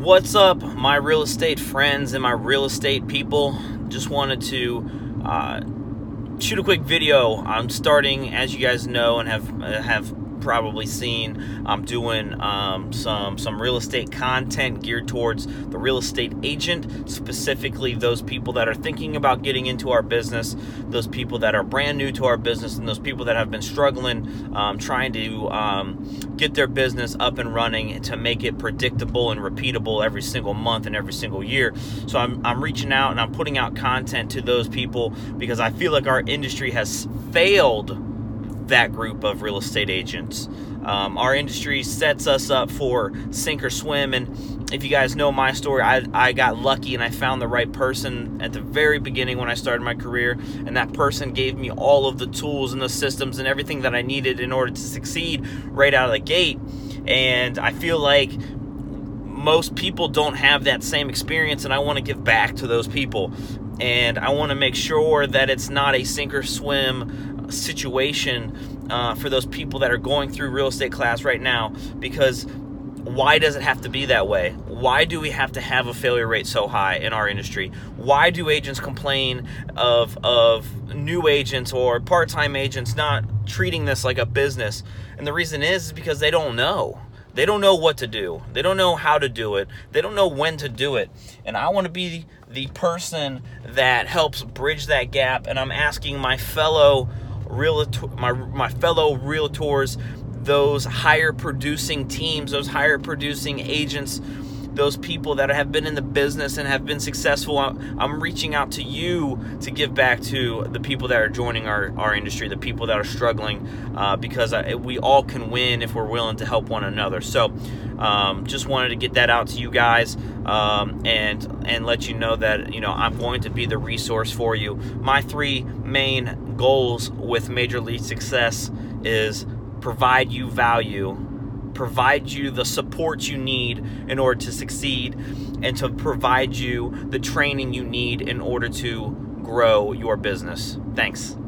What's up, my real estate friends and my real estate people? Just wanted to uh, shoot a quick video. I'm starting, as you guys know, and have uh, have probably seen I'm doing um, some some real estate content geared towards the real estate agent, specifically those people that are thinking about getting into our business, those people that are brand new to our business, and those people that have been struggling um, trying to um, get their business up and running to make it predictable and repeatable every single month and every single year. So I'm, I'm reaching out and I'm putting out content to those people because I feel like our industry has failed that group of real estate agents. Um, our industry sets us up for sink or swim. And if you guys know my story, I, I got lucky and I found the right person at the very beginning when I started my career. And that person gave me all of the tools and the systems and everything that I needed in order to succeed right out of the gate. And I feel like most people don't have that same experience, and I want to give back to those people. And I want to make sure that it's not a sink or swim situation uh, for those people that are going through real estate class right now because why does it have to be that way? Why do we have to have a failure rate so high in our industry? Why do agents complain of of new agents or part-time agents not treating this like a business? And the reason is, is because they don't know. They don't know what to do. They don't know how to do it. They don't know when to do it. And I want to be the person that helps bridge that gap and I'm asking my fellow realtor, my my fellow realtors, those higher producing teams, those higher producing agents, those people that have been in the business and have been successful. I'm reaching out to you to give back to the people that are joining our, our industry, the people that are struggling, uh, because I, we all can win if we're willing to help one another. So, um, just wanted to get that out to you guys um, and and let you know that you know I'm going to be the resource for you. My three main goals with Major League Success is provide you value provide you the support you need in order to succeed and to provide you the training you need in order to grow your business. Thanks.